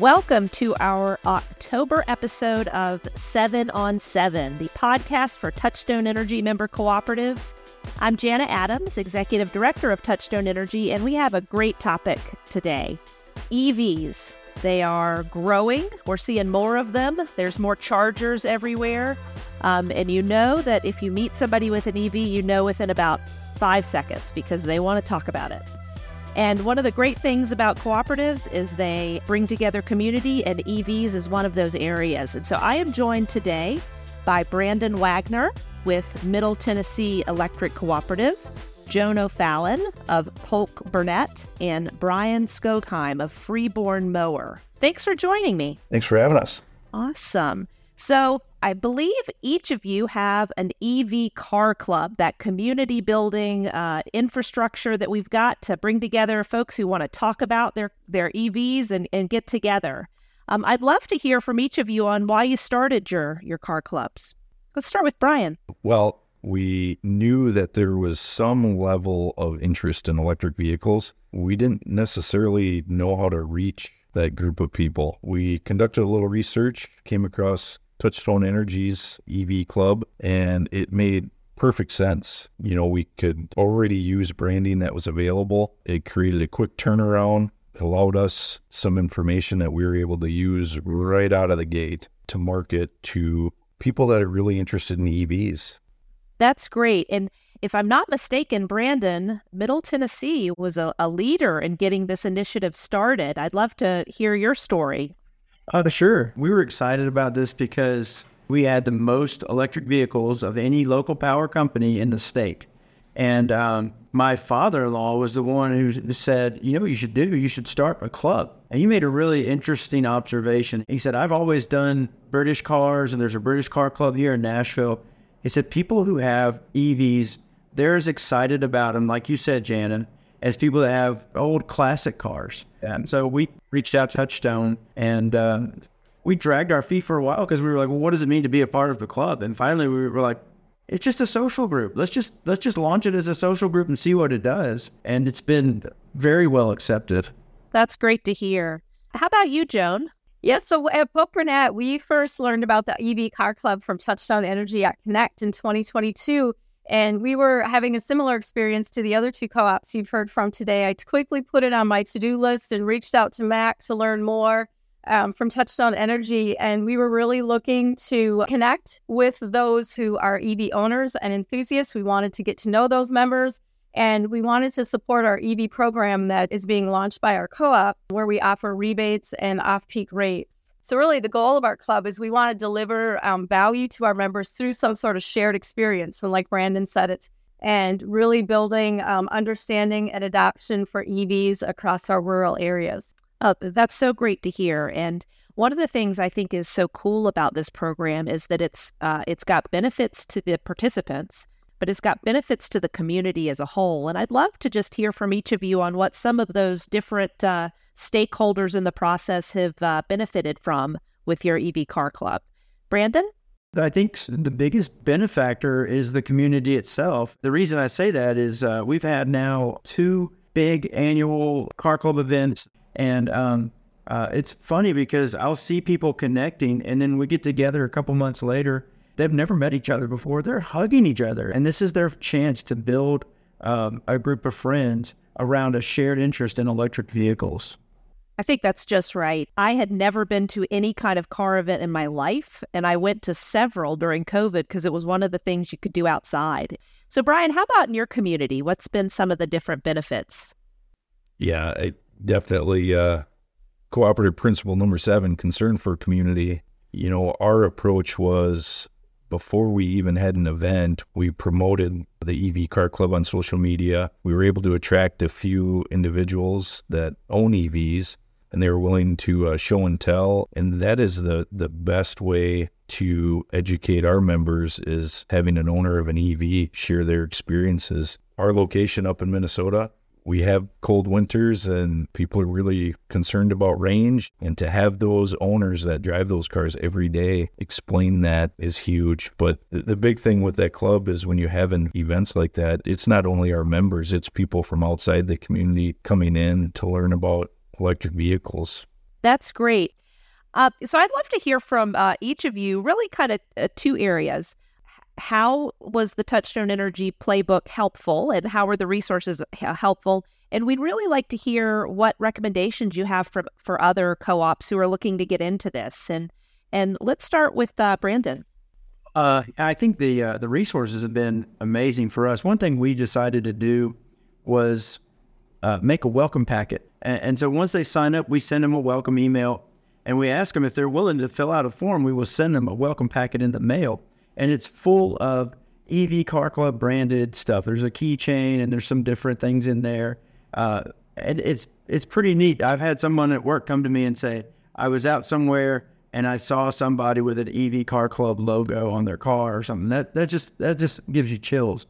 Welcome to our October episode of Seven on Seven, the podcast for Touchstone Energy member cooperatives. I'm Jana Adams, Executive Director of Touchstone Energy, and we have a great topic today EVs. They are growing. We're seeing more of them. There's more chargers everywhere. Um, and you know that if you meet somebody with an EV, you know within about five seconds because they want to talk about it. And one of the great things about cooperatives is they bring together community, and EVs is one of those areas. And so I am joined today by Brandon Wagner with Middle Tennessee Electric Cooperative, Joan O'Fallon of Polk Burnett, and Bryan Skogheim of Freeborn Mower. Thanks for joining me. Thanks for having us. Awesome. So, I believe each of you have an EV car club, that community building uh, infrastructure that we've got to bring together folks who want to talk about their, their EVs and, and get together. Um, I'd love to hear from each of you on why you started your, your car clubs. Let's start with Bryan. Well, we knew that there was some level of interest in electric vehicles. We didn't necessarily know how to reach that group of people. We conducted a little research, came across Touchstone Energy's EV Club, and it made perfect sense. You know, we could already use branding that was available. It created a quick turnaround, allowed us some information that we were able to use right out of the gate to market to people that are really interested in EVs. That's great. And if I'm not mistaken, Brandon, Middle Tennessee was a, a leader in getting this initiative started. I'd love to hear your story. Uh, sure. We were excited about this because we had the most electric vehicles of any local power company in the state. And um, my father in law was the one who said, You know what you should do? You should start a club. And he made a really interesting observation. He said, I've always done British cars, and there's a British car club here in Nashville. He said, People who have EVs, they're as excited about them, like you said, Jana, as people that have old classic cars. And so we reached out to Touchstone and uh, we dragged our feet for a while because we were like, well, what does it mean to be a part of the club? And finally we were like, it's just a social group. Let's just let's just launch it as a social group and see what it does. And it's been very well accepted. That's great to hear. How about you, Joan? Yes, so at Polk Burnett, we first learned about the EV Car Club from Touchstone Energy at Connect in 2022. And we were having a similar experience to the other two co ops you've heard from today. I quickly put it on my to do list and reached out to Mac to learn more um, from Touchstone Energy. And we were really looking to connect with those who are EV owners and enthusiasts. We wanted to get to know those members. And we wanted to support our EV program that is being launched by our co op, where we offer rebates and off peak rates. So, really, the goal of our club is we want to deliver um, value to our members through some sort of shared experience. And, like Brandon said, it's and really building um, understanding and adoption for EVs across our rural areas. Oh, that's so great to hear. And one of the things I think is so cool about this program is that it's uh, it's got benefits to the participants, but it's got benefits to the community as a whole. And I'd love to just hear from each of you on what some of those different uh, stakeholders in the process have uh, benefited from with your EV car club. Brandon? I think the biggest benefactor is the community itself. The reason I say that is uh, we've had now two big annual car club events, and um, uh, it's funny because I'll see people connecting, and then we get together a couple months later. They've never met each other before. They're hugging each other, and this is their chance to build um, a group of friends around a shared interest in electric vehicles. I think that's just right. I had never been to any kind of car event in my life, and I went to several during COVID because it was one of the things you could do outside. So, Bryan, how about in your community? What's been some of the different benefits? Yeah, I definitely uh, cooperative principle number seven concern for community. You know, our approach was before we even had an event, we promoted the EV Car Club on social media. We were able to attract a few individuals that own EVs and they were willing to uh, show and tell. And that is the the best way to educate our members is having an owner of an EV share their experiences. Our location up in Minnesota, we have cold winters and people are really concerned about range and to have those owners that drive those cars every day explain that is huge but the, the, big thing with that club is when you have an events like that it's not only our members it's people from outside the community coming in to learn about electric vehicles. That's great. Uh, so I'd love to hear from uh, each of you, really kind of uh, two areas. How was the Touchstone Energy playbook helpful, and how were the resources helpful? And we'd really like to hear what recommendations you have for for other co-ops who are looking to get into this. And and let's start with uh, Brandon. Uh, I think the uh, the resources have been amazing for us. One thing we decided to do was uh, make a welcome packet, and, and, so once they sign up, we send them a welcome email, and we ask them if they're willing to fill out a form. We will send them a welcome packet in the mail, and it's full of EV Car Club branded stuff. There's a keychain, and there's some different things in there, uh, and it's it's pretty neat. I've had someone at work come to me and say, "I was out somewhere." and I saw somebody with an EV Car Club logo on their car or something. That that just that just gives you chills.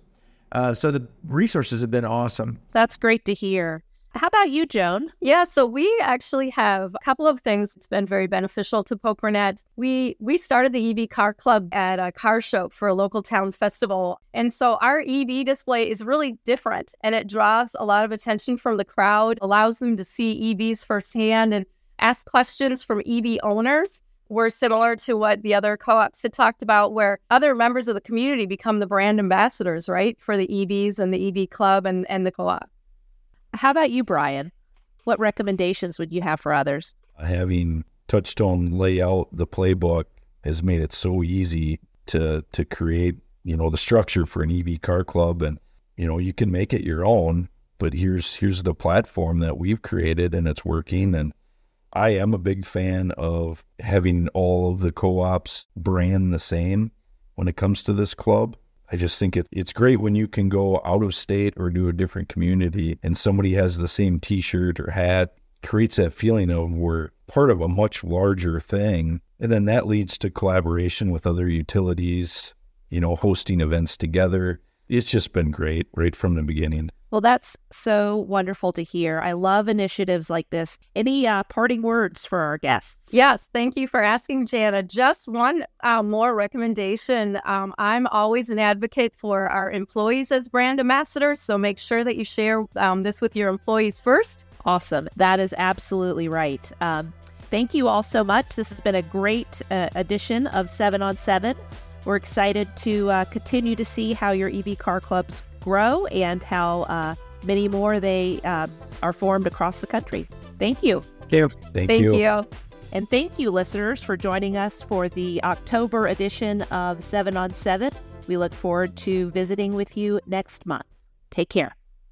Uh, so the resources have been awesome. That's great to hear. How about you, Joan? Yeah, so we actually have a couple of things that's been very beneficial to Polk Burnett. We we started the EV Car Club at a car show for a local town festival. And so our EV display is really different and it draws a lot of attention from the crowd, allows them to see EVs firsthand and ask questions from EV owners were similar to what the other co-ops had talked about where other members of the community become the brand ambassadors right for the evs and the ev club and, and the co-op how about you Bryan? What recommendations would you have for others? Having touchstone lay out the playbook has made it so easy to to create you know the structure for an ev car club and you know you can make it your own but here's here's the platform that we've created and it's working. And I am a big fan of having all of the co-ops brand the same when it comes to this club. I just think it, it's great when you can go out of state or do a different community and somebody has the same t-shirt or hat creates that feeling of we're part of a much larger thing. And then that leads to collaboration with other utilities you know hosting events together. It's just been great right from the beginning well, that's so wonderful to hear. I love initiatives like this. Any uh, parting words for our guests? Yes, thank you for asking, Jana. Just one uh, more recommendation. Um, I'm always an advocate for our employees as brand ambassadors, so make sure that you share um, this with your employees first. Awesome. That is absolutely right. Um, thank you all so much. This has been a great uh, edition of Seven on Seven. We're excited to uh, continue to see how your EV car clubs grow and how uh, many more they uh, are formed across the country. Thank you. Thank you. Thank, Thank you. you. And thank you, listeners, for joining us for the October edition of 7 on 7. We look forward to visiting with you next month. Take care.